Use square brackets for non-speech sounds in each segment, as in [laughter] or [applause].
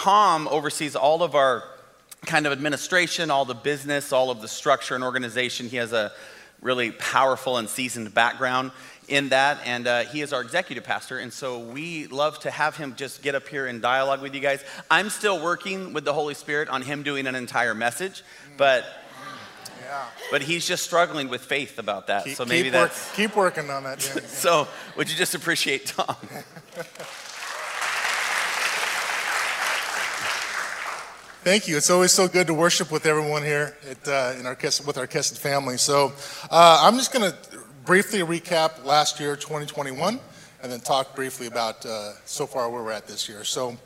Tom oversees all of our kind of administration, all the business, all of the structure and organization. He has a really powerful and seasoned background in that, and uh, he is our executive pastor. And so we love to have him just get up here and dialogue with you guys. I'm still working with the Holy Spirit on him doing an entire message, but. Yeah. But he's just struggling with faith about that. Keep, so maybe keep that's. Work, keep working on that. [laughs] so would you just appreciate Tom? [laughs] Thank you. It's always so good to worship with everyone here at, uh, in our with our Kesed family. So uh, I'm just going to briefly recap last year, 2021, and then talk briefly about uh, so far where we're at this year. So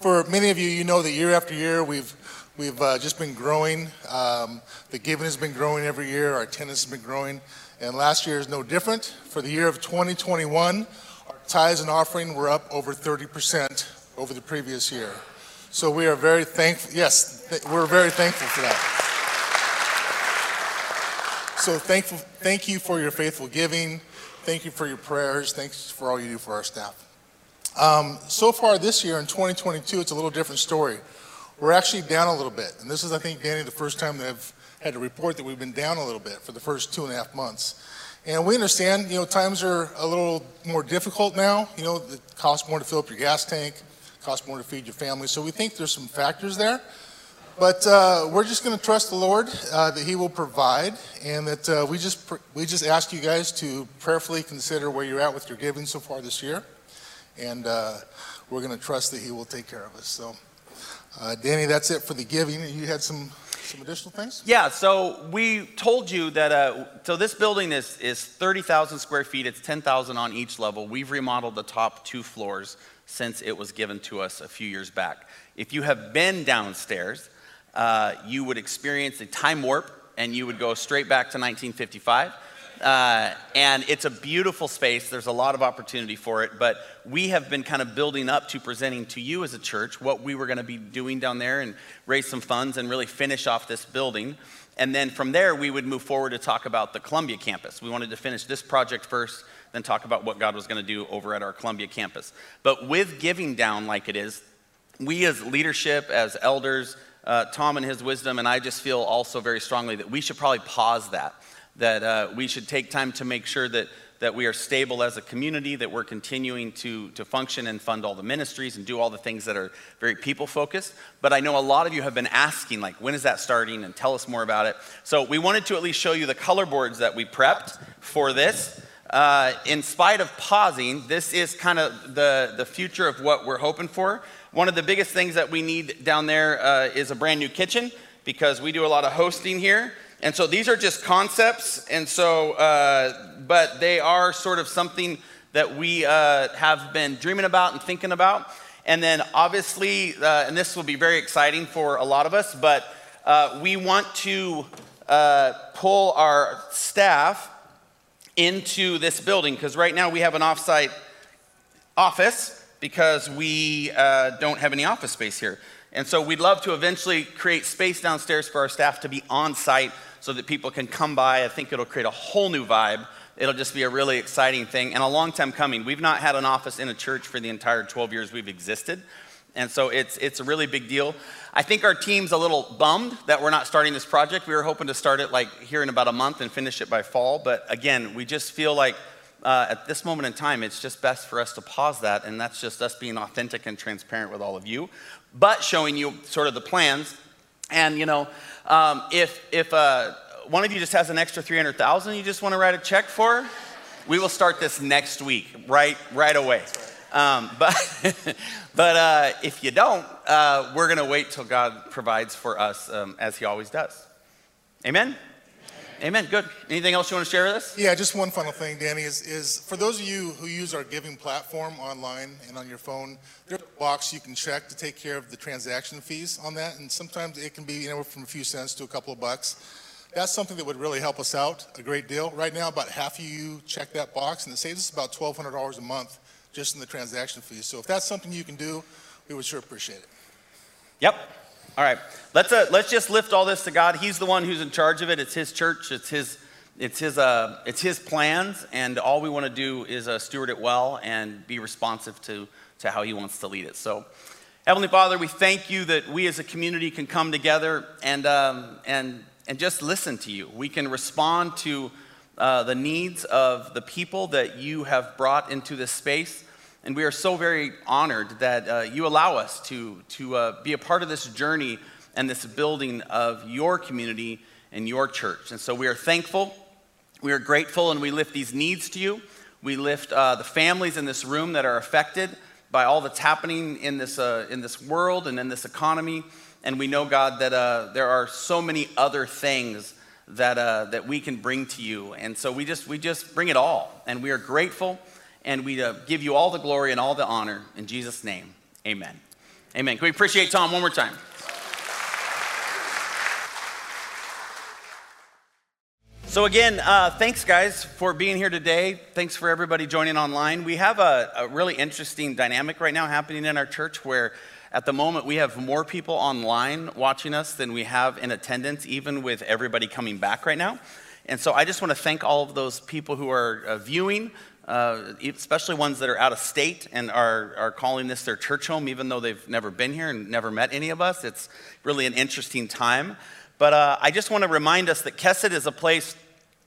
for many of you, you know that year after year we've we've uh, just been growing. Um, the giving has been growing every year. Our attendance has been growing, and last year is no different. For the year of 2021, our tithes and offering were up over 30 percent over the previous year. So we are very thankful. Yes, th- we're very thankful for that. So thankful, thank you for your faithful giving. Thank you for your prayers. Thanks for all you do for our staff. Um, so far this year in 2022, it's a little different story. We're actually down a little bit. And this is, I think, Danny, the first time that I've had to report that we've been down a little bit for the first two and a half months. And we understand, you know, times are a little more difficult now. You know, it costs more to fill up your gas tank costs more to feed your family. So we think there's some factors there. But uh, we're just going to trust the Lord uh, that He will provide, and that uh, we just we just ask you guys to prayerfully consider where you're at with your giving so far this year, and uh, we're going to trust that He will take care of us. So, uh, Danny, that's it for the giving. You had some some additional things? Yeah. So we told you that. Uh, so this building is is thirty thousand square feet. It's ten thousand on each level. We've remodeled the top two floors since it was given to us a few years back. If you have been downstairs, uh, you would experience a time warp and you would go straight back to 1955. Uh, and it's a beautiful space. There's a lot of opportunity for it. But we have been kind of building up to presenting to you as a church what we were going to be doing down there and raise some funds and really finish off this building. And then from there, we would move forward to talk about the Columbia campus. We wanted to finish this project first then talk about what God was going to do over at our Columbia campus. But with giving down like it is, we as leadership, as elders, uh, Tom and his wisdom, and I just feel also very strongly that we should probably pause that, that uh, we should take time to make sure that, that we are stable as a community, that we're continuing to, to function and fund all the ministries and do all the things that are very people focused. But I know a lot of you have been asking, like, when is that starting? And tell us more about it. So we wanted to at least show you the color boards that we prepped for this uh, in spite of pausing, this is kind of the, the future of what we're hoping for. One of the biggest things that we need down there uh, is a brand new kitchen because we do a lot of hosting here. And so these are just concepts, and so, uh, but they are sort of something that we uh, have been dreaming about and thinking about. And then obviously, uh, and this will be very exciting for a lot of us, but uh, we want to pull our staff into this building because right now we have an offsite office because we uh, don't have any office space here. And so we'd love to eventually create space downstairs for our staff to be on site so that people can come by. I think it'll create a whole new vibe. It'll just be a really exciting thing and a long time coming. We've not had an office in a church for the entire 12 years we've existed. And so it's, it's a really big deal. I think our team's a little bummed that we're not starting this project. We were hoping to start it like here in about a month and finish it by fall. But again, we just feel like uh, at this moment in time, it's just best for us to pause that. And that's just us being authentic and transparent with all of you, but showing you sort of the plans. And, you know, um, if, if uh, one of you just has an extra 300,000 you just want to write a check for, we will start this next week, right, right away. Um, [laughs] but but uh, if you don't, uh, we're going to wait till God provides for us um, as He always does. Amen? Amen. Good. Anything else you want to share with us? Yeah, just one final thing, Danny, is, is for those of you who use our giving platform online and on your phone, there's a box you can check to take care of the transaction fees on that. And sometimes it can be anywhere from a few cents to a couple of bucks. That's something that would really help us out a great deal. Right now, about half of you check that box, and it saves us about $1,200 a month just in the transaction fees. So if that's something you can do, we would sure appreciate it. Yep. All right. Let's, uh, let's just lift all this to God. He's the one who's in charge of it. It's His church. It's His, it's His, uh, it's his plans. And all we want to do is uh, steward it well and be responsive to, to how He wants to lead it. So, Heavenly Father, we thank you that we as a community can come together and, um, and, and just listen to you. We can respond to uh, the needs of the people that you have brought into this space. And we are so very honored that uh, you allow us to, to uh, be a part of this journey and this building of your community and your church. And so we are thankful, we are grateful, and we lift these needs to you. We lift uh, the families in this room that are affected by all that's happening in this, uh, in this world and in this economy. And we know, God, that uh, there are so many other things that, uh, that we can bring to you. And so we just, we just bring it all. And we are grateful. And we uh, give you all the glory and all the honor. In Jesus' name, amen. Amen. Can we appreciate Tom one more time? So, again, uh, thanks, guys, for being here today. Thanks for everybody joining online. We have a, a, really interesting dynamic right now happening in our church where, at the moment, we have more people online watching us than we have in attendance, even with everybody coming back right now. And so, I just want to thank all of those people who are uh, viewing, uh, especially ones that are out of state and are, are calling this their church home, even though they've never been here and never met any of us. It's really an interesting time. But uh, I just want to remind us that Kesed is a place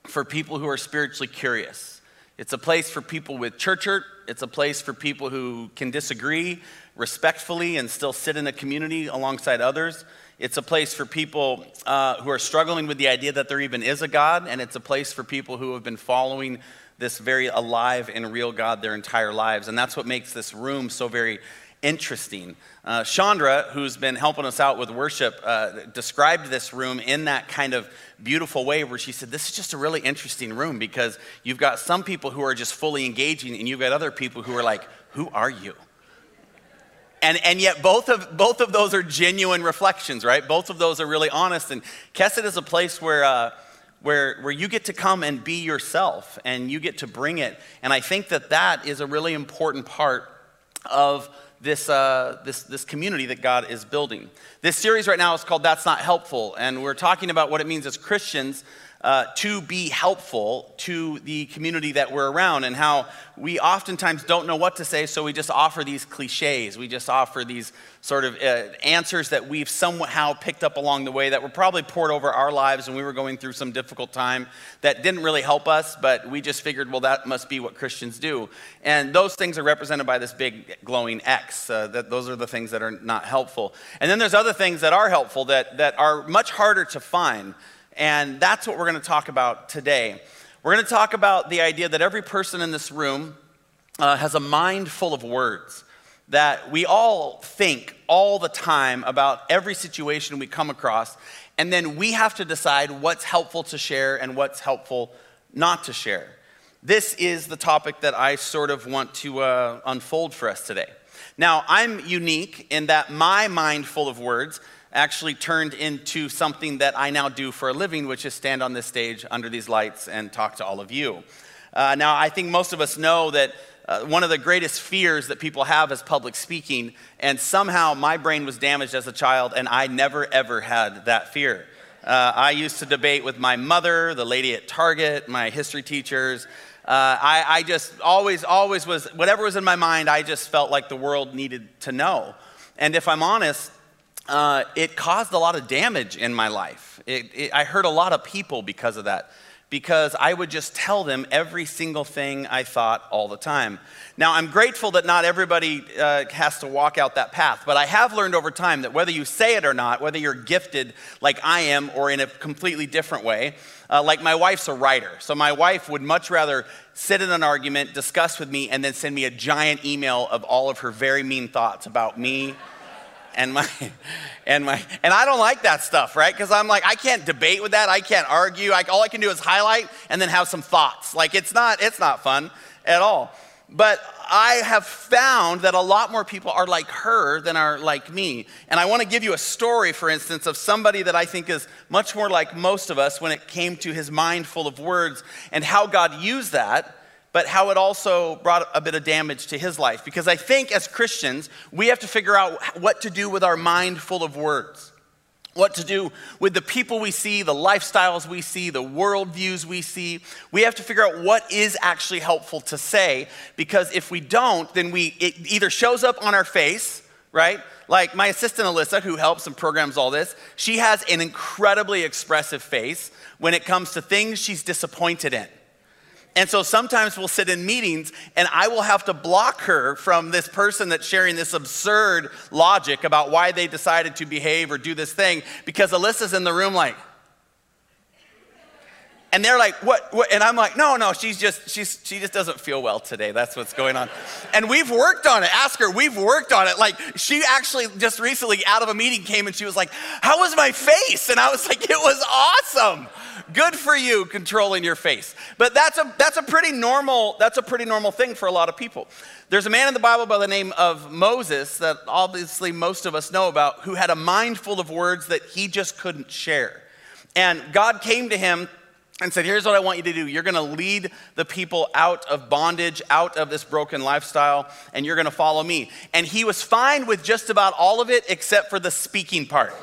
for people who are spiritually curious. It's a place for people with church hurt. It's a place for people who can disagree respectfully and still sit in a community alongside others. It's a place for people uh, who are struggling with the idea that there even is a God, and it's a place for people who have been following this very alive and real God their entire lives. And that's what makes this room so very interesting. Uh, Chandra, who's been helping us out with worship, uh, described this room in that kind of beautiful way where she said, This is just a really interesting room because you've got some people who are just fully engaging, and you've got other people who are like, Who are you? And, and yet, both of, both of those are genuine reflections, right? Both of those are really honest. And Kesed is a place where, uh, where, where you get to come and be yourself and you get to bring it. And I think that that is a really important part of this, uh, this, this community that God is building. This series right now is called That's Not Helpful, and we're talking about what it means as Christians uh, to be helpful to the community that we're around and how we oftentimes don't know what to say, so we just offer these cliches. We just offer these sort of uh, answers that we've somehow picked up along the way that were probably poured over our lives when we were going through some difficult time that didn't really help us, but we just figured, well, that must be what Christians do. And those things are represented by this big glowing X. Uh, that those are the things that are not helpful. And then there's other things that are helpful that, that are much harder to find. And that's what we're going to talk about today. We're going to talk about the idea that every person in this room uh, has a mind full of words, that we all think all the time about every situation we come across, and then we have to decide what's helpful to share and what's helpful not to share. This is the topic that I sort of want to uh, unfold for us today. Now, I'm unique in that my mind full of words actually turned into something that I now do for a living, which is stand on this stage under these lights and talk to all of you. Uh, now, I think most of us know that uh, one of the greatest fears that people have is public speaking, and somehow my brain was damaged as a child, and I never ever had that fear. Uh, I used to debate with my mother, the lady at Target, my history teachers. Uh, I, I just always, always was, whatever was in my mind, I just felt like the world needed to know. And if I'm honest, uh, it caused a lot of damage in my life. It, it, I hurt a lot of people because of that, because I would just tell them every single thing I thought all the time. Now, I'm grateful that not everybody uh, has to walk out that path, but I have learned over time that whether you say it or not, whether you're gifted like I am or in a completely different way, uh, like my wife's a writer. So my wife would much rather sit in an argument, discuss with me, and then send me a giant email of all of her very mean thoughts about me and my [laughs] and my and I don't like that stuff, right? Because I'm like, I can't debate with that. I can't argue. I, all I can do is highlight and then have some thoughts. Like it's not it's not fun at all. But I have found that a lot more people are like her than are like me. And I want to give you a story, for instance, of somebody that I think is much more like most of us when it came to his mind full of words and how God used that but how it also brought a bit of damage to his life. Because I think as Christians, we have to figure out what to do with our mind full of words, what to do with the people we see, the lifestyles we see, the worldviews we see. We have to figure out what is actually helpful to say, because if we don't, then we, it either shows up on our face right? Like my assistant Alyssa, who helps and programs all this, she has an incredibly expressive face when it comes to things she's disappointed in. And so sometimes we'll sit in meetings and I will have to block her from this person that's sharing this absurd logic about why they decided to behave or do this thing because Alyssa's in the room like, and they're like, what, what? And I'm like, no, no, she's just, she's, she just doesn't feel well today. That's what's going on. And we've worked on it. Ask her, we've worked on it. Like, she actually just recently out of a meeting came and she was like, how was my face? And I was like, it was awesome. Good for you controlling your face. But that's a, that's a pretty normal, that's a pretty normal thing for a lot of people. There's a man in the Bible by the name of Moses that obviously most of us know about who had a mind full of words that he just couldn't share. And God came to him and said, Here's what I want you to do. You're going to lead the people out of bondage, out of this broken lifestyle, and you're going to follow me. And he was fine with just about all of it except for the speaking part.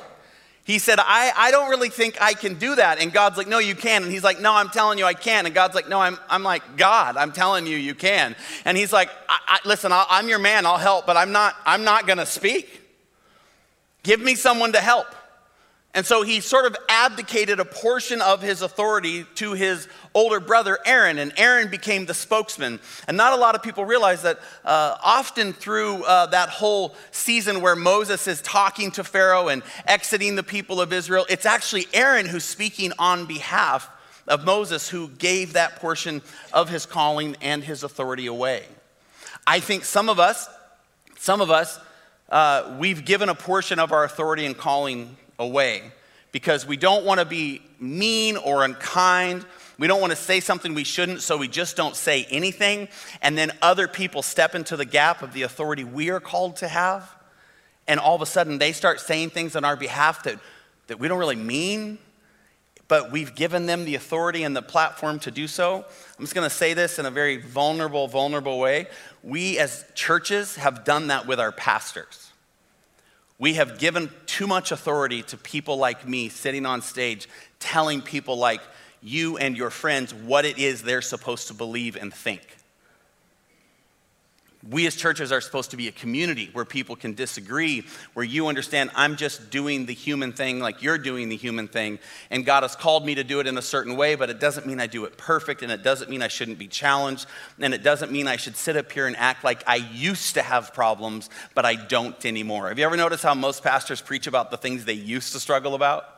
He said, I, I don't really think I can do that. And God's like, No, you can. And he's like, No, I'm telling you I can. And God's like, No, I'm, I'm like, God, I'm telling you you can. And he's like, I, I, Listen, i I'm your man, I'll help, but I'm not, I'm not going to speak. Give me someone to help. And so he sort of abdicated a portion of his authority to his older brother Aaron, and Aaron became the spokesman. And not a lot of people realize that uh, often through uh, that whole season where Moses is talking to Pharaoh and exiting the people of Israel, it's actually Aaron who's speaking on behalf of Moses, who gave that portion of his calling and his authority away. I think some of us, some of us, uh, we've given a portion of our authority and calling away because we don't want to be mean or unkind. We don't want to say something we shouldn't, so we just don't say anything. And then other people step into the gap of the authority we are called to have. And all of a sudden, they start saying things on our behalf that, that we don't really mean, but we've given them the authority and the platform to do so. I'm just going to say this in a very vulnerable, vulnerable way. We as churches have done that with our pastors. We have given too much authority to people like me sitting on stage telling people like you and your friends what it is they're supposed to believe and think. We as churches are supposed to be a community where people can disagree, where you understand I'm just doing the human thing like you're doing the human thing, and God has called me to do it in a certain way, but it doesn't mean I do it perfect, and it doesn't mean I shouldn't be challenged, and it doesn't mean I should sit up here and act like I used to have problems, but I don't anymore. Have you ever noticed how most pastors preach about the things they used to struggle about?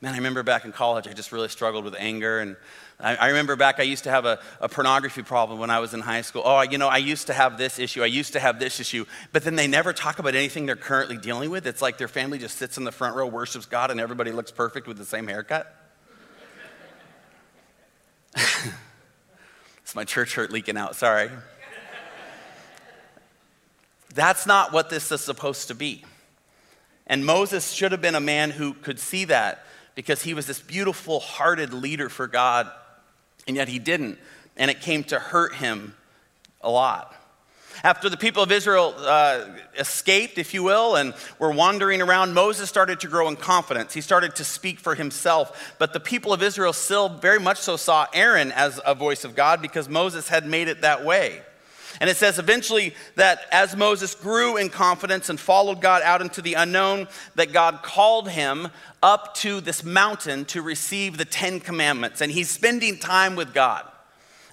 Man, I remember back in college, I just really struggled with anger and I, I remember back, I used to have a, a, pornography problem when I was in high school. Oh, you know, I used to have this issue, I used to have this issue, but then they never talk about anything they're currently dealing with. It's like their family just sits in the front row, worships God, and everybody looks perfect with the same haircut. [laughs] it's my church hurt leaking out, sorry. That's not what this is supposed to be. And Moses should have been a man who could see that because he was this beautiful hearted leader for God and yet he didn't. And it came to hurt him a lot. After the people of Israel uh, escaped, if you will, and were wandering around, Moses started to grow in confidence. He started to speak for himself. But the people of Israel still very much so saw Aaron as a voice of God because Moses had made it that way. And it says eventually that as Moses grew in confidence and followed God out into the unknown, that God called him up to this mountain to receive the Ten Commandments. And he's spending time with God.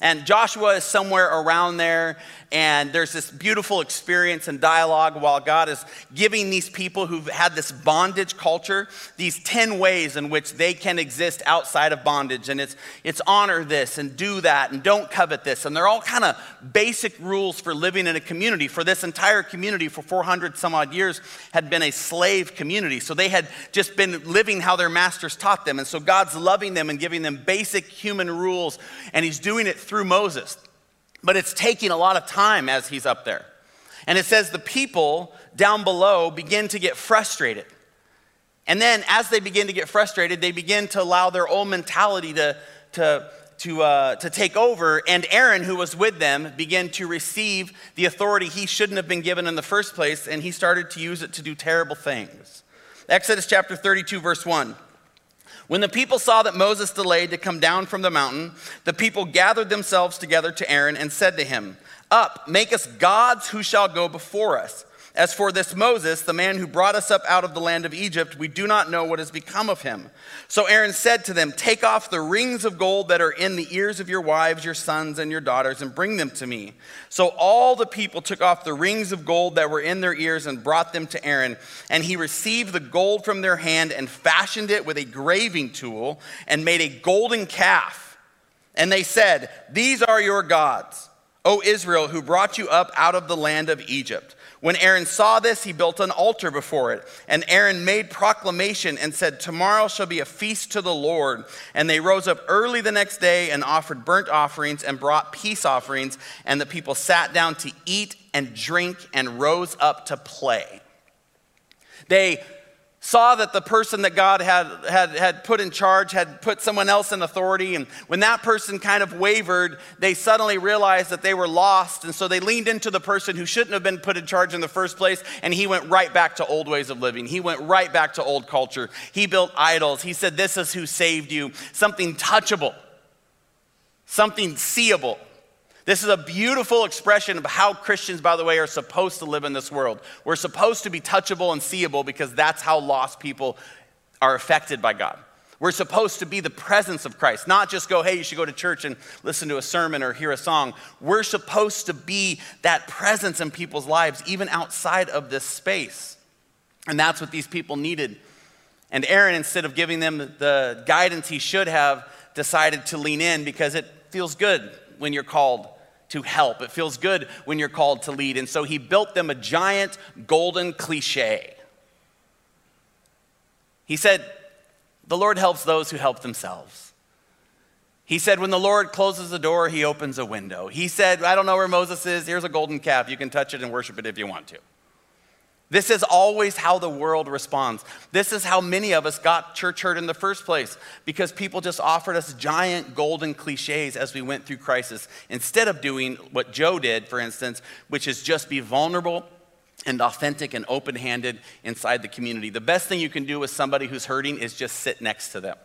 And Joshua is somewhere around there, and there's this beautiful experience and dialogue while God is giving these people who've had this bondage culture these 10 ways in which they can exist outside of bondage. And it's, it's honor this and do that and don't covet this. And they're all kind of basic rules for living in a community. For this entire community, for 400 some odd years, had been a slave community. So they had just been living how their masters taught them. And so God's loving them and giving them basic human rules, and He's doing it through Moses. But it's taking a lot of time as he's up there. And it says the people down below begin to get frustrated. And then as they begin to get frustrated, they begin to allow their old mentality to, to, to, uh, to take over. And Aaron, who was with them, began to receive the authority he shouldn't have been given in the first place, and he started to use it to do terrible things. Exodus chapter 32, verse 1. When the people saw that Moses delayed to come down from the mountain, the people gathered themselves together to Aaron and said to him, Up, make us gods who shall go before us. As for this Moses, the man who brought us up out of the land of Egypt, we do not know what has become of him. So Aaron said to them, Take off the rings of gold that are in the ears of your wives, your sons, and your daughters, and bring them to me. So all the people took off the rings of gold that were in their ears and brought them to Aaron. And he received the gold from their hand and fashioned it with a graving tool and made a golden calf. And they said, These are your gods, O Israel, who brought you up out of the land of Egypt. When Aaron saw this, he built an altar before it. And Aaron made proclamation and said, Tomorrow shall be a feast to the Lord. And they rose up early the next day and offered burnt offerings and brought peace offerings. And the people sat down to eat and drink and rose up to play. They saw that the person that God had, had, had put in charge had put someone else in authority. And when that person kind of wavered, they suddenly realized that they were lost. And so they leaned into the person who shouldn't have been put in charge in the first place. And he went right back to old ways of living. He went right back to old culture. He built idols. He said, This is who saved you. Something touchable, something seeable. This is a beautiful expression of how Christians, by the way, are supposed to live in this world. We're supposed to be touchable and seeable because that's how lost people are affected by God. We're supposed to be the presence of Christ, not just go, hey, you should go to church and listen to a sermon or hear a song. We're supposed to be that presence in people's lives, even outside of this space. And that's what these people needed. And Aaron, instead of giving them the guidance he should have, decided to lean in because it feels good when you're called to help. It feels good when you're called to lead. And so he built them a giant golden cliche. He said, The Lord helps those who help themselves. He said, When the Lord closes the door, he opens a window. He said, I don't know where Moses is. Here's a golden calf. You can touch it and worship it if you want to. This is always how the world responds. This is how many of us got church hurt in the first place because people just offered us giant golden cliches as we went through crisis instead of doing what Joe did, for instance, which is just be vulnerable and authentic and open handed inside the community. The best thing you can do with somebody who's hurting is just sit next to them.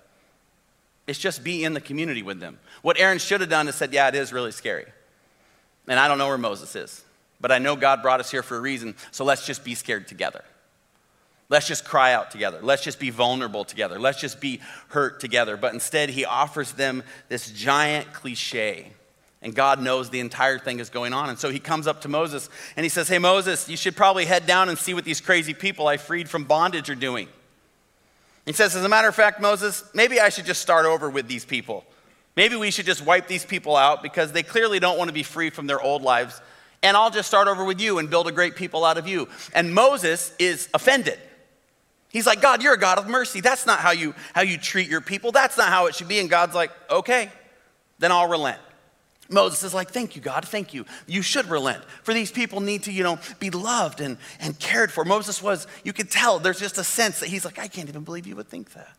It's just be in the community with them. What Aaron should have done is said, Yeah, it is really scary. And I don't know where Moses is. But I know God brought us here for a reason, so let's just be scared together. Let's just cry out together. Let's just be vulnerable together. Let's just be hurt together. But instead, he offers them this giant cliche. And God knows the entire thing is going on. And so he comes up to Moses and he says, Hey, Moses, you should probably head down and see what these crazy people I freed from bondage are doing. He says, As a matter of fact, Moses, maybe I should just start over with these people. Maybe we should just wipe these people out because they clearly don't want to be free from their old lives and I'll just start over with you and build a great people out of you. And Moses is offended. He's like, God, you're a God of mercy. That's not how you, how you treat your people. That's not how it should be. And God's like, okay, then I'll relent. Moses is like, thank you, God, thank you. You should relent. For these people need to, you know, be loved and, and cared for. Moses was, you could tell, there's just a sense that he's like, I can't even believe you would think that.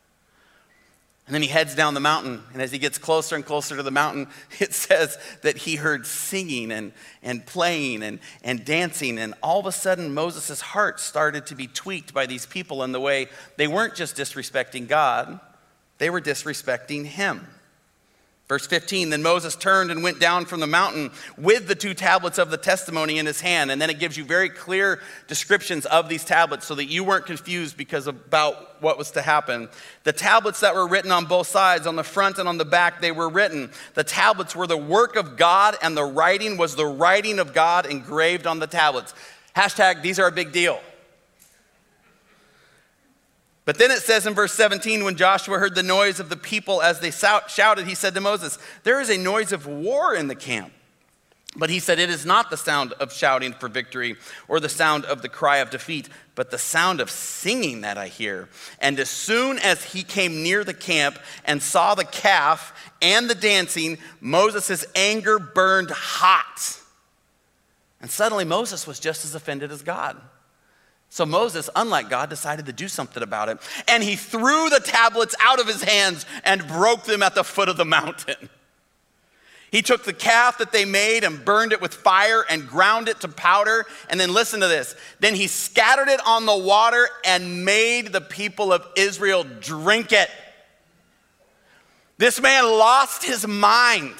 And then he heads down the mountain, and as he gets closer and closer to the mountain, [laughs] it says that he heard singing and, and playing and, and dancing. And all of a sudden, Moses' heart started to be tweaked by these people in the way they weren't just disrespecting God, they were disrespecting him. Verse 15, then Moses turned and went down from the mountain with the two tablets of the testimony in his hand. And then it gives you very clear descriptions of these tablets so that you weren't confused because about what was to happen. The tablets that were written on both sides, on the front and on the back, they were written. The tablets were the work of God, and the writing was the writing of God engraved on the tablets. Hashtag, these are a big deal. But then it says in verse 17, when Joshua heard the noise of the people as they shouted, he said to Moses, There is a noise of war in the camp. But he said, It is not the sound of shouting for victory or the sound of the cry of defeat, but the sound of singing that I hear. And as soon as he came near the camp and saw the calf and the dancing, Moses' anger burned hot. And suddenly Moses was just as offended as God. So Moses, unlike God, decided to do something about it. And he threw the tablets out of his hands and broke them at the foot of the mountain. He took the calf that they made and burned it with fire and ground it to powder. And then listen to this. Then he scattered it on the water and made the people of Israel drink it. This man lost his mind.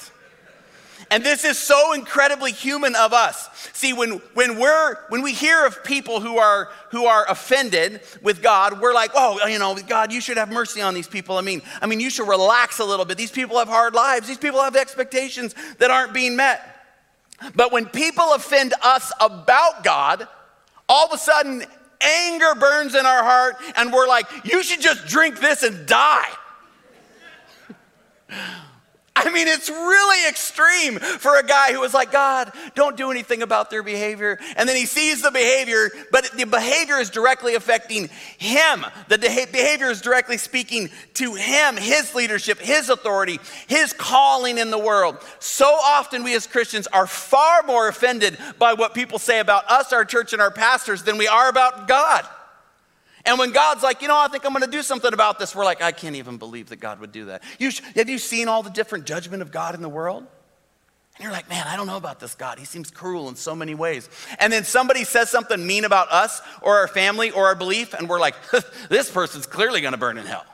And this is so incredibly human of us. See, when, when, we're, when we hear of people who are, who are offended with God, we're like, oh, you know, God, you should have mercy on these people. I mean, I mean, you should relax a little bit. These people have hard lives. These people have expectations that aren't being met. But when people offend us about God, all of a sudden anger burns in our heart and we're like, you should just drink this and die. I mean, it's really extreme for a guy who was like, God, don't do anything about their behavior. And then he sees the behavior, but the behavior is directly affecting him. The behavior is directly speaking to him, his leadership, his authority, his calling in the world. So often, we as Christians are far more offended by what people say about us, our church, and our pastors than we are about God. And when God's like, you know, I think I'm going to do something about this, we're like, I can't even believe that God would do that. You sh- have you seen all the different judgment of God in the world? And you're like, man, I don't know about this God. He seems cruel in so many ways. And then somebody says something mean about us or our family or our belief, and we're like, [laughs] this person's clearly going to burn in hell.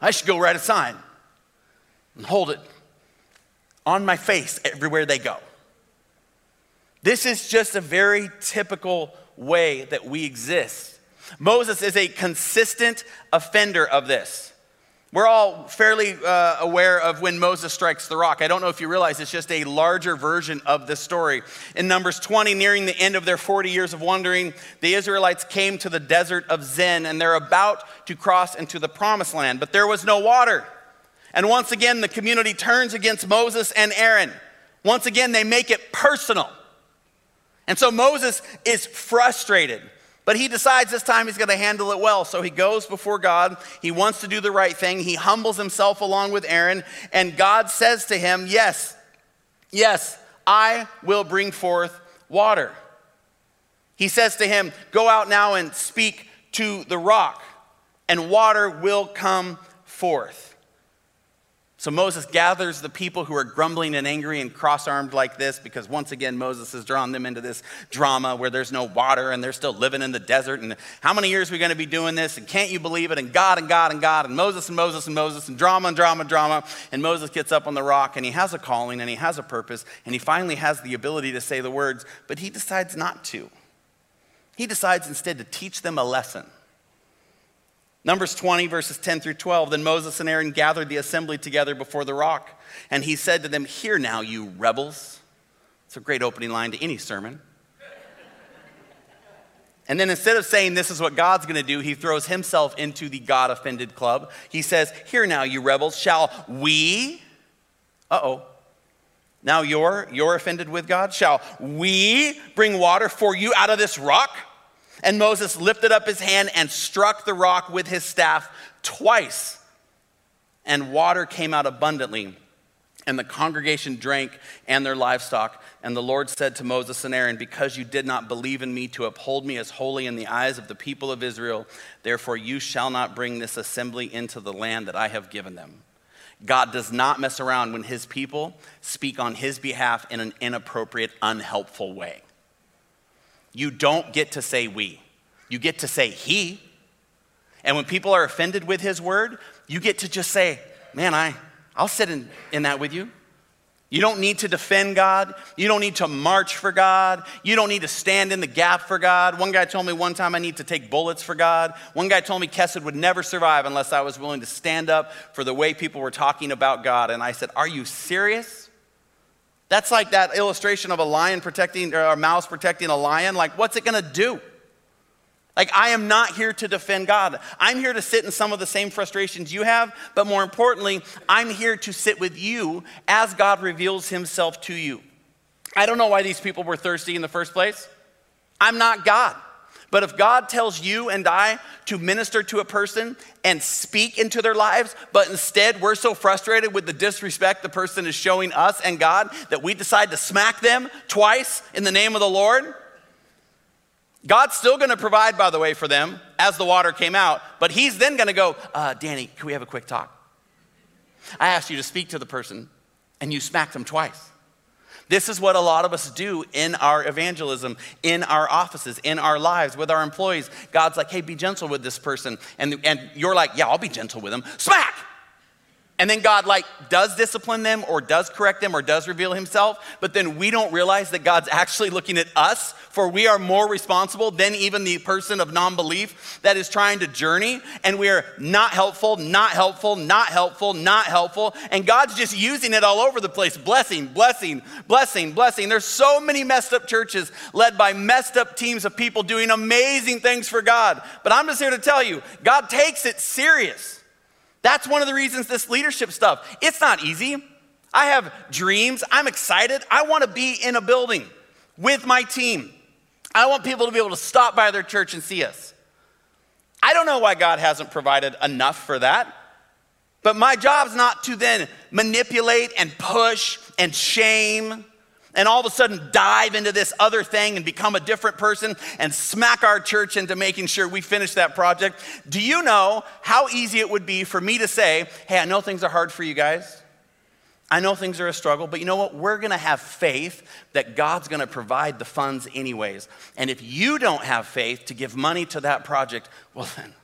I should go write a sign and hold it on my face everywhere they go. This is just a very typical way that we exist. Moses is a consistent offender of this. We're all fairly uh, aware of when Moses strikes the rock. I don't know if you realize it's just a larger version of this story. In Numbers 20, nearing the end of their 40 years of wandering, the Israelites came to the desert of Zin and they're about to cross into the promised land, but there was no water. And once again, the community turns against Moses and Aaron. Once again, they make it personal. And so Moses is frustrated, but he decides this time he's going to handle it well. So he goes before God. He wants to do the right thing. He humbles himself along with Aaron, and God says to him, Yes, yes, I will bring forth water. He says to him, Go out now and speak to the rock, and water will come forth. So Moses gathers the people who are grumbling and angry and cross armed like this because once again Moses has drawn them into this drama where there's no water and they're still living in the desert. And how many years are we going to be doing this? And can't you believe it? And God and God and God and Moses and Moses and Moses and drama and drama and drama. And Moses gets up on the rock and he has a calling and he has a purpose and he finally has the ability to say the words, but he decides not to. He decides instead to teach them a lesson. Numbers 20, verses 10 through 12. Then Moses and Aaron gathered the assembly together before the rock, and he said to them, Hear now, you rebels. It's a great opening line to any sermon. And then instead of saying this is what God's going to do, he throws himself into the God offended club. He says, Hear now, you rebels, shall we, uh oh, now you're, you're offended with God? Shall we bring water for you out of this rock? And Moses lifted up his hand and struck the rock with his staff twice, and water came out abundantly. And the congregation drank and their livestock. And the Lord said to Moses and Aaron, Because you did not believe in me to uphold me as holy in the eyes of the people of Israel, therefore you shall not bring this assembly into the land that I have given them. God does not mess around when his people speak on his behalf in an inappropriate, unhelpful way you don't get to say we, you get to say he. And when people are offended with his word, you get to just say, man, I, I'll sit in, in that with you. You don't need to defend God. You don't need to march for God. You don't need to stand in the gap for God. One guy told me one time I need to take bullets for God. One guy told me Kesed would never survive unless I was willing to stand up for the way people were talking about God. And I said, Are you serious? That's like that illustration of a lion protecting, or a mouse protecting a lion. Like, what's it gonna do? Like, I am not here to defend God. I'm here to sit in some of the same frustrations you have, but more importantly, I'm here to sit with you as God reveals himself to you. I don't know why these people were thirsty in the first place. I'm not God. But if God tells you and I to minister to a person and speak into their lives, but instead we're so frustrated with the disrespect the person is showing us and God that we decide to smack them twice in the name of the Lord, God's still going to provide, by the way, for them as the water came out, but He's then going to go, uh, Danny, can we have a quick talk? I asked you to speak to the person, and you smacked them twice. This is what a lot of us do in our evangelism, in our offices, in our lives, with our employees. God's like, hey, be gentle with this person. And, and you're like, yeah, I'll be gentle with him. Smack! And then God like does discipline them or does correct them or does reveal himself, but then we don't realize that God's actually looking at us for we are more responsible than even the person of non-belief that is trying to journey and we are not helpful, not helpful, not helpful, not helpful, and God's just using it all over the place. Blessing, blessing, blessing, blessing. There's so many messed up churches led by messed up teams of people doing amazing things for God. But I'm just here to tell you, God takes it serious. That's one of the reasons this leadership stuff, it's not easy. I have dreams. I'm excited. I want to be in a building with my team. I want people to be able to stop by their church and see us. I don't know why God hasn't provided enough for that. But my job's not to then manipulate and push and shame and all of a sudden dive into this other thing and become a different person and smack our church into making sure we finish that project. Do you know how easy it would be for me to say, hey, I know things are hard for you guys. I know things are a struggle, but you know what? We're to have faith that God's to provide the funds anyways. And if you don't have faith to give money to that project, well, then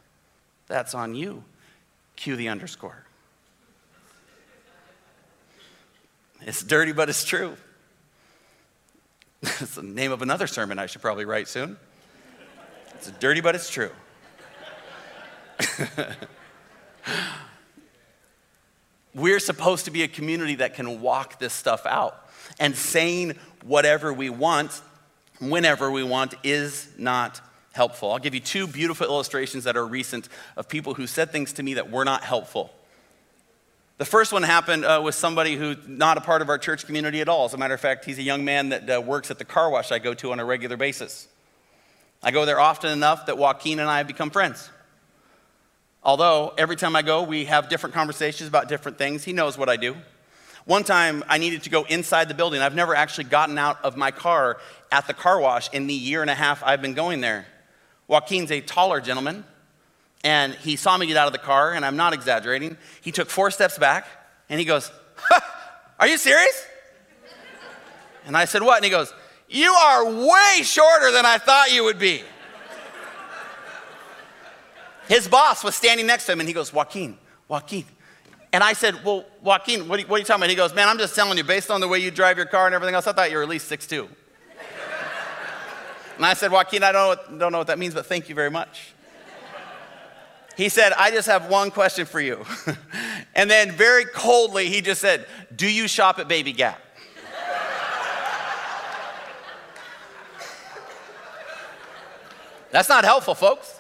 that's on you. Cue the underscore. It's dirty, but it's true. [laughs] It's the name of another sermon I should probably write soon. It's dirty, but it's true. [laughs] We're supposed to be a community that can walk this stuff out. And saying whatever we want, whenever we want, is not helpful. I'll give you two beautiful illustrations that are recent of people who said things to me that were not helpful. The first one happened uh, with somebody who's not a part of our church community at all. As a matter of fact, he's a young man that uh, works at the car wash I go to on a regular basis. I go there often enough that Joaquin and I have become friends. Although every time I go, we have different conversations about different things. He knows what I do. One time I needed to go inside the building. I've never actually gotten out of my car at the car wash in the year and a half I've been going there. Joaquin's a taller gentleman. And he saw me get out of the car, and I'm not exaggerating. He took four steps back, and he goes, Are you serious? And I said, What? And he goes, You are way shorter than I thought you would be. His boss was standing next to him, and he goes, Joaquin, Joaquin. And I said, Well, Joaquin, what are, you, what are you talking about? He goes, Man, I'm just telling you, based on the way you drive your car and everything else, I thought you were at least 6'2. and I said, Joaquin, I don't, don't know what that means, but thank you very much. He said, I just have one question for you. [laughs] and then, very coldly, he just said, Do you shop at Baby Gap? That's not helpful, folks.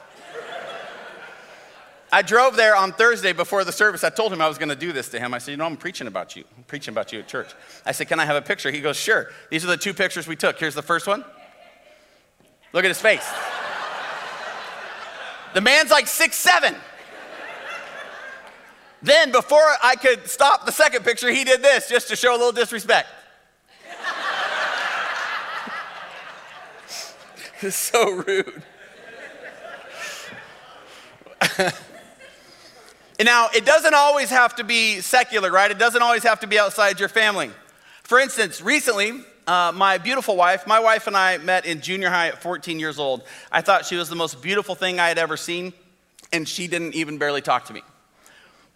I drove there on Thursday before the service. I told him I was going to do this to him. I said, You know, I'm preaching about you. I'm preaching about you at church. I said, Can I have a picture? He goes, Sure. These are the two pictures we took. Here's the first one. Look at his face. The man's like six seven. Then, before I could stop the second picture, he did this just to show a little disrespect. [laughs] it's so rude. and [laughs] now, it doesn't always have to be secular, right? It doesn't always have to be outside your family. For instance, recently, uh, my beautiful wife, my wife and I met in junior high at 14 years old. I thought she was the most beautiful thing I had ever seen, and she didn't even barely talk to me.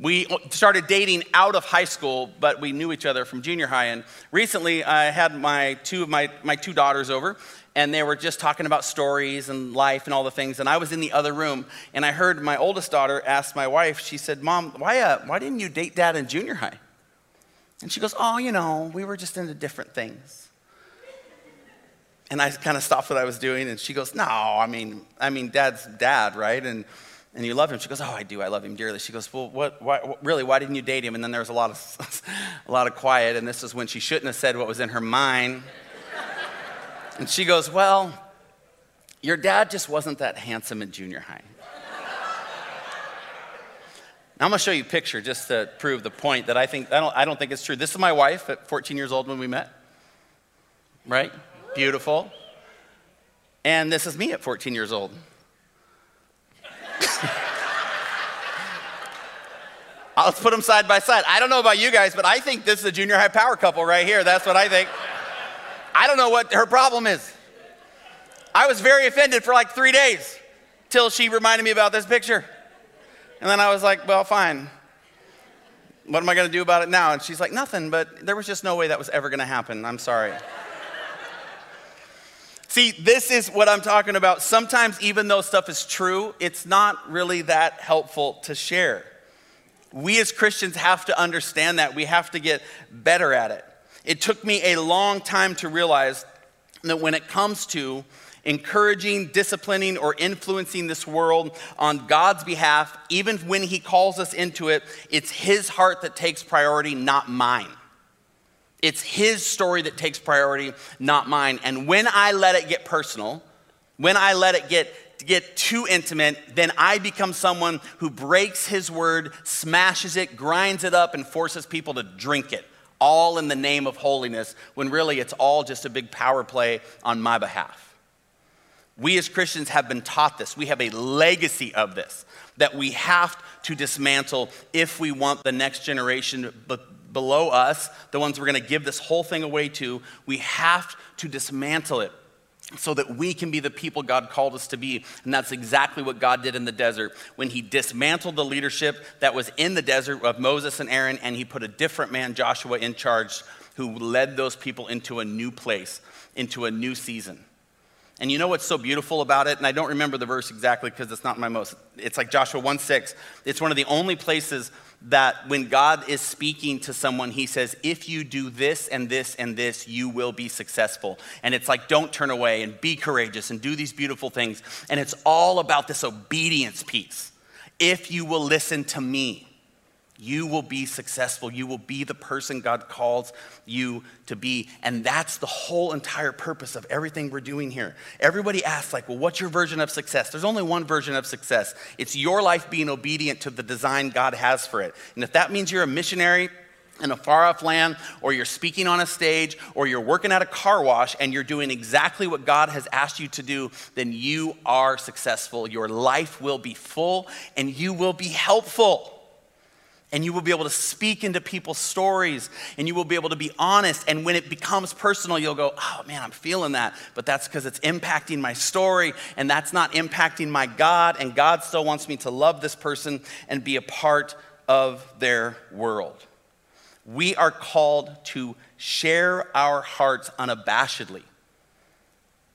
We started dating out of high school, but we knew each other from junior high. And recently, I had my two of my, my two daughters over, and they were just talking about stories and life and all the things. And I was in the other room, and I heard my oldest daughter ask my wife. She said, "Mom, why uh, why didn't you date Dad in junior high?" And she goes, "Oh, you know, we were just into different things." And I kind of stopped what I was doing, and she goes, "No, I mean, I mean, Dad's dad, right?" And and you love him. She goes, "Oh, I do. I love him dearly." She goes, "Well, what? Why, what, really? Why didn't you date him?" And then there was a lot of [laughs] a lot of quiet, and this is when she shouldn't have said what was in her mind. and she goes, "Well, your dad just wasn't that handsome in junior high." Now I'm going to show you a picture just to prove the point that I think I don't, I don't think it's true. This is my wife at 14 years old when we met. Right? Beautiful. And this is me at 14 years old. [laughs] Let's put them side by side. I don't know about you guys, but I think this is a junior high power couple right here. That's what I think. I don't know what her problem is. I was very offended for like three days till she reminded me about this picture. And then I was like, well, fine. What am I going to do about it now? And she's like, Nothing, but there was just no way that was ever going to happen. I'm sorry. See, this is what I'm talking about. Sometimes, even though stuff is true, it's not really that helpful to share. We as Christians have to understand that. We have to get better at it. It took me a long time to realize that when it comes to encouraging, disciplining, or influencing this world on God's behalf, even when He calls us into it, it's His heart that takes priority, not mine. It's His story that takes priority, not mine. And when I let it get personal, when I let it get get too intimate, then I become someone who breaks his word, smashes it, grinds it up, and forces people to drink it, all in the name of holiness, when really it's all just a big power play on my behalf. We as Christians have been taught this. We have a legacy of this that we have to dismantle if we want the next generation below us, the ones we're going to give this whole thing away to, we have to dismantle it so that we can be the people God called us to be. And that's exactly what God did in the desert when he dismantled the leadership that was in the desert of Moses and Aaron, and he put a different man, Joshua, in charge who led those people into a new place, into a new season. And you know what's so beautiful about it? And I don't remember the verse exactly because it's not my most. It's like Joshua 1 6. It's one of the only places that when God is speaking to someone, he says, If you do this and this and this, you will be successful. And it's like, don't turn away and be courageous and do these beautiful things. And it's all about this obedience piece. If you will listen to me, you will be successful. You will be the person God calls you to be. And that's the whole entire purpose of everything we're doing here. Everybody asks, like, well, what's your version of success? There's only one version of success it's your life being obedient to the design God has for it. And if that means you're a missionary, in a far off land, or you're speaking on a stage, or you're working at a car wash and you're doing exactly what God has asked you to do, then you are successful. Your life will be full and you will be helpful. And you will be able to speak into people's stories and you will be able to be honest. And when it becomes personal, you'll go, oh man, I'm feeling that. But that's because it's impacting my story and that's not impacting my God. And God still wants me to love this person and be a part of their world. We are called to share our hearts unabashedly.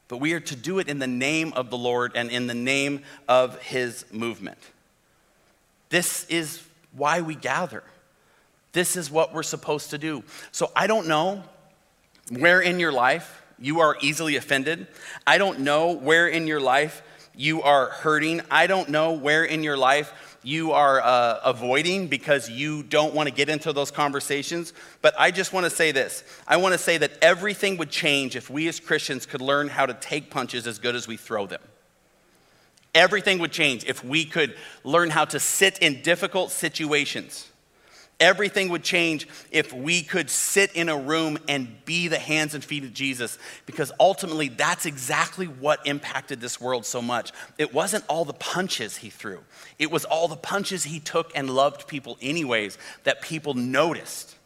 But we are to do it in the name of the Lord and in the name of his movement. This is why we gather. This is what we're supposed to do. So I don't know where in your life you are easily offended. I don't know where in your life you are hurting. I don't know where in your life you are uh, avoiding because you don't want to get into those conversations. But I just want to say this I want to say that everything would change if we as Christians could learn how to take punches as good as we throw them. Everything would change if we could learn how to sit in difficult situations. Everything would change if we could sit in a room and be the hands and feet of Jesus, because ultimately that's exactly what impacted this world so much. It wasn't all the punches he threw, it was all the punches he took and loved people, anyways, that people noticed.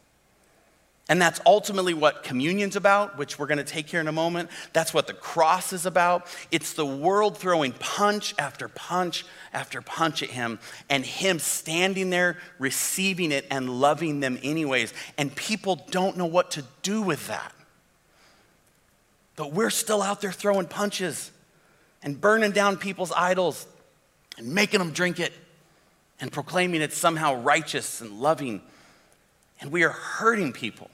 And that's ultimately what communion's about, which we're going to take here in a moment. That's what the cross is about. It's the world throwing punch after punch after punch at him, and him standing there, receiving it, and loving them anyways. And people don't know what to do with that. But we're still out there throwing punches and burning down people's idols and making them drink it and proclaiming it's somehow righteous and loving. And we are hurting people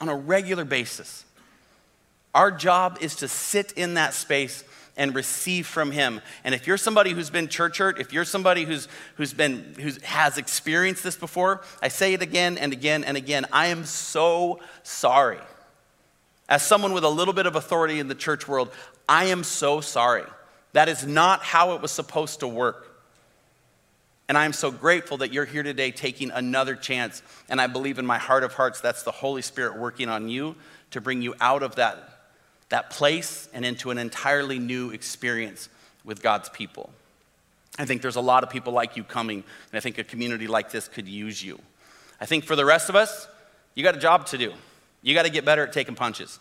on a regular basis. Our job is to sit in that space and receive from him. And if you're somebody who's been church hurt, if you're somebody who's who's been who has experienced this before, I say it again and again and again. I am so sorry. As someone with a little bit of authority in the church world, I am so sorry. That is not how it was supposed to work. And I am so grateful that you're here today taking another chance. And I believe in my heart of hearts that's the Holy Spirit working on you to bring you out of that, that place and into an entirely new experience with God's people. I think there's a lot of people like you coming, and I think a community like this could use you. I think for the rest of us, you got a job to do. You got to get better at taking punches.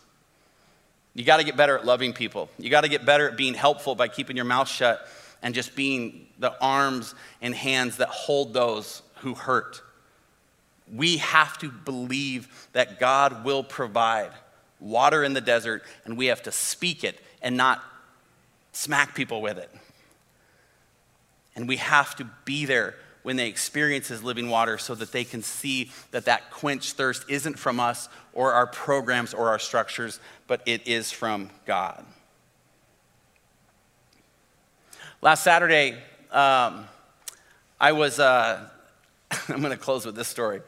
You got to get better at loving people. You got to get better at being helpful by keeping your mouth shut and just being the arms and hands that hold those who hurt. We have to believe that God will provide water in the desert, and we have to speak it and not smack people with it. And we have to be there when they experience his living water so that they can see that that quenched thirst isn't from us or our programs or our structures, but it is from God. Last Saturday, um, I was, uh, [laughs] I'm going to close with this story.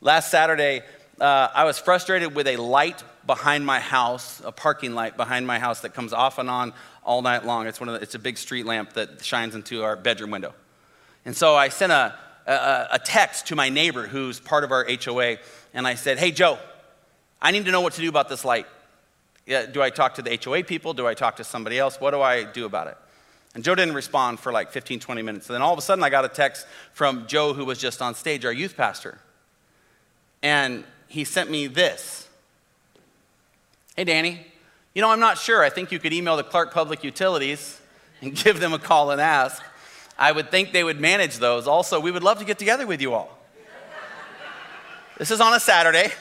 Last Saturday, uh, I was frustrated with a light behind my house, a parking light behind my house that comes off and on all night long. It's, one of the, it's a big street lamp that shines into our bedroom window. And so I sent a, a, a text to my neighbor who's part of our HOA, and I said, Hey, Joe, I need to know what to do about this light. Yeah, do I talk to the HOA people? Do I talk to somebody else? What do I do about it? And Joe didn't respond for like 15, 20 minutes. And then all of a sudden, I got a text from Joe, who was just on stage, our youth pastor. And he sent me this Hey, Danny, you know, I'm not sure. I think you could email the Clark Public Utilities and [laughs] give them a call and ask. I would think they would manage those. Also, we would love to get together with you all. this is on a Saturday.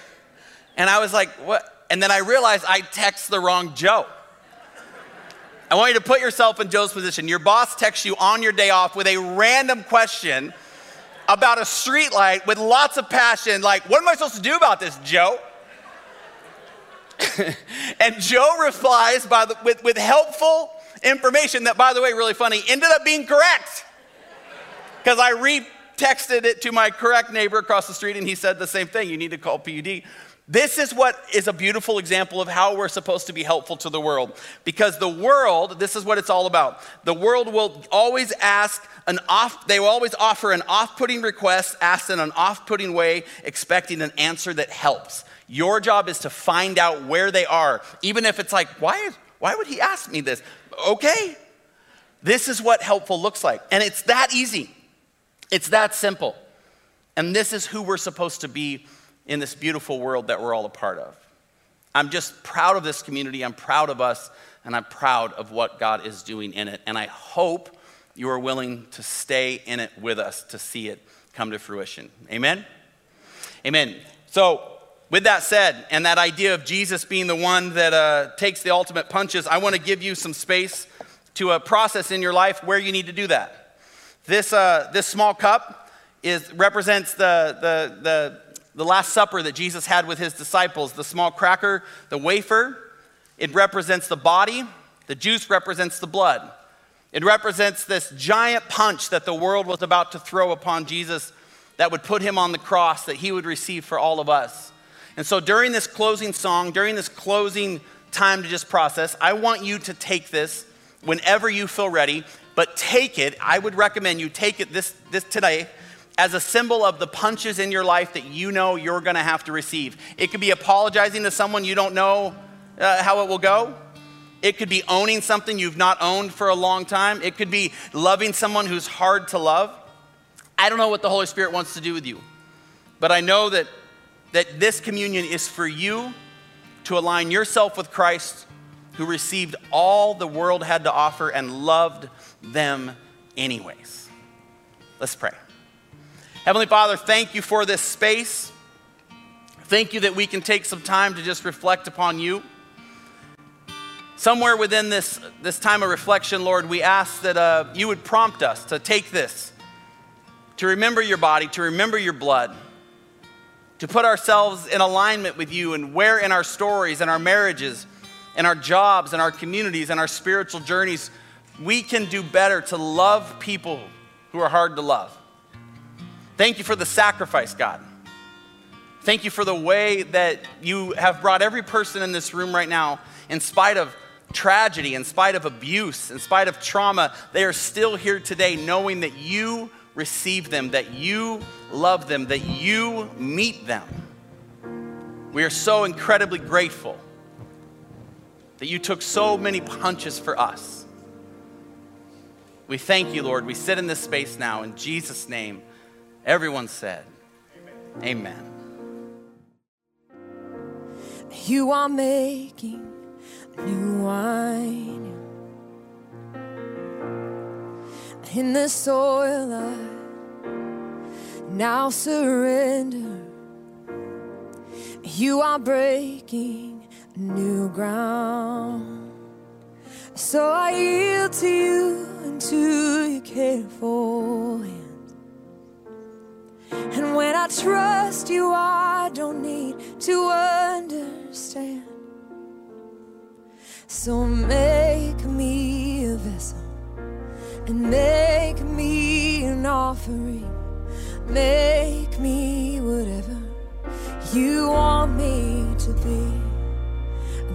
And I was like, what? And then I realized I text the wrong Joe. I want you to put yourself in Joe's position. Your boss texts you on your day off with a random question about a street light with lots of passion, like, what am I supposed to do about this, Joe? [laughs] and Joe replies by the, with, with helpful information that, by the way, really funny, ended up being correct because I retexted it to my correct neighbor across the street, and he said the same thing. You need to call PUD. This is what is a beautiful example of how we're supposed to be helpful to the world. Because the world, this is what it's all about. The world will always ask an off, they will always offer an off putting request asked in an off putting way, expecting an answer that helps. Your job is to find out where they are, even if it's like, why, is why would he ask me this? Okay. This is what helpful looks like. And it's that easy. It's that simple. And this is who we're supposed to be in this beautiful world that we're all a part of. I'm just proud of this community. I'm proud of us, and I'm proud of what God is doing in it. And I hope you are willing to stay in it with us to see it come to fruition. Amen? Amen. So, with that said, and that idea of Jesus being the one that uh, takes the ultimate punches, I want to give you some space to a process in your life where you need to do that. This, uh, this small cup is, represents the, the, the, the Last Supper that Jesus had with his disciples. The small cracker, the wafer, it represents the body. The juice represents the blood. It represents this giant punch that the world was about to throw upon Jesus that would put him on the cross that he would receive for all of us. And so during this closing song, during this closing time to just process, I want you to take this whenever you feel ready but take it, I would recommend you take it this, this today as a symbol of the punches in your life that you know you're going to have to receive. It could be apologizing to someone you don't know uh, how it will go. It could be owning something you've not owned for a long time. It could be loving someone who's hard to love. I don't know what the Holy Spirit wants to do with you, but I know that, that this communion is for you to align yourself with Christ, who received all the world had to offer and loved them anyways. Let's pray. Heavenly Father, thank you for this space. Thank you that we can take some time to just reflect upon you. Somewhere within this, this time of reflection, Lord, we ask that uh, you would prompt us to take this, to remember your body, to remember your blood, to put ourselves in alignment with you and where in our stories and our marriages and our jobs and our communities and our spiritual journeys we can do better to love people who are hard to love. Thank you for the sacrifice, God. Thank you for the way that you have brought every person in this room right now, in spite of tragedy, in spite of abuse, in spite of trauma, they are still here today knowing that you receive them, that you love them, that you meet them. We are so incredibly grateful that you took so many punches for us. We thank you, Lord. We sit in this space now. In Jesus' name, everyone said, Amen. Amen. You are making new wine in the soil. I now surrender You are breaking new ground. So I yield to you and to your careful hands. And when I trust you, I don't need to understand. So make me a vessel and make me an offering. Make me whatever you want me to be.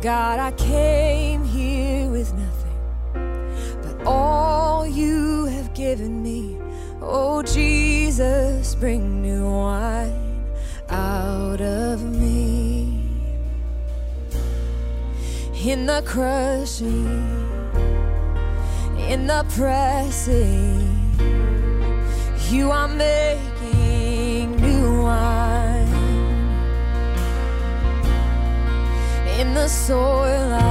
God, I came here with nothing but all you have given me. Oh, Jesus, bring new wine out of me. In the crushing, in the pressing, you are making soil,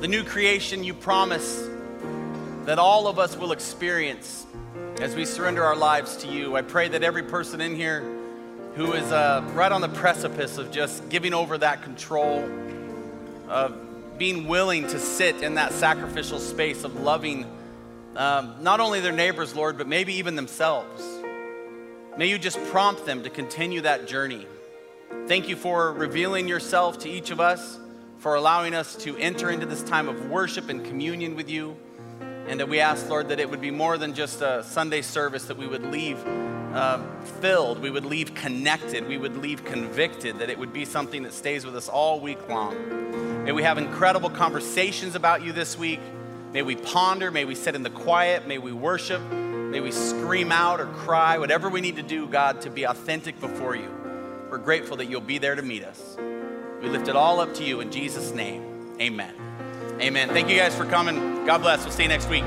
the new creation you promise that all of us will experience as we surrender our lives to you. I pray that every person in here who is uh, right on the precipice of just giving over that control, of being willing to sit in that sacrificial space of loving um, not only their neighbors, Lord, but maybe even themselves. May you just prompt them to continue that journey. Thank you for revealing yourself to each of us, for allowing us to enter into this time of worship and communion with you. And that we ask, Lord, that it would be more than just a Sunday service, that we would leave uh, filled, we would leave connected, we would leave convicted, that it would be something that stays with us all week long. May we have incredible conversations about you this week. May we ponder, may we sit in the quiet, may we worship, may we scream out or cry, whatever we need to do, God, to be authentic before you. We're grateful that you'll be there to meet us. We lift it all up to you in Jesus' name. Amen. Amen. Thank you guys for coming. God bless. We'll see you next week.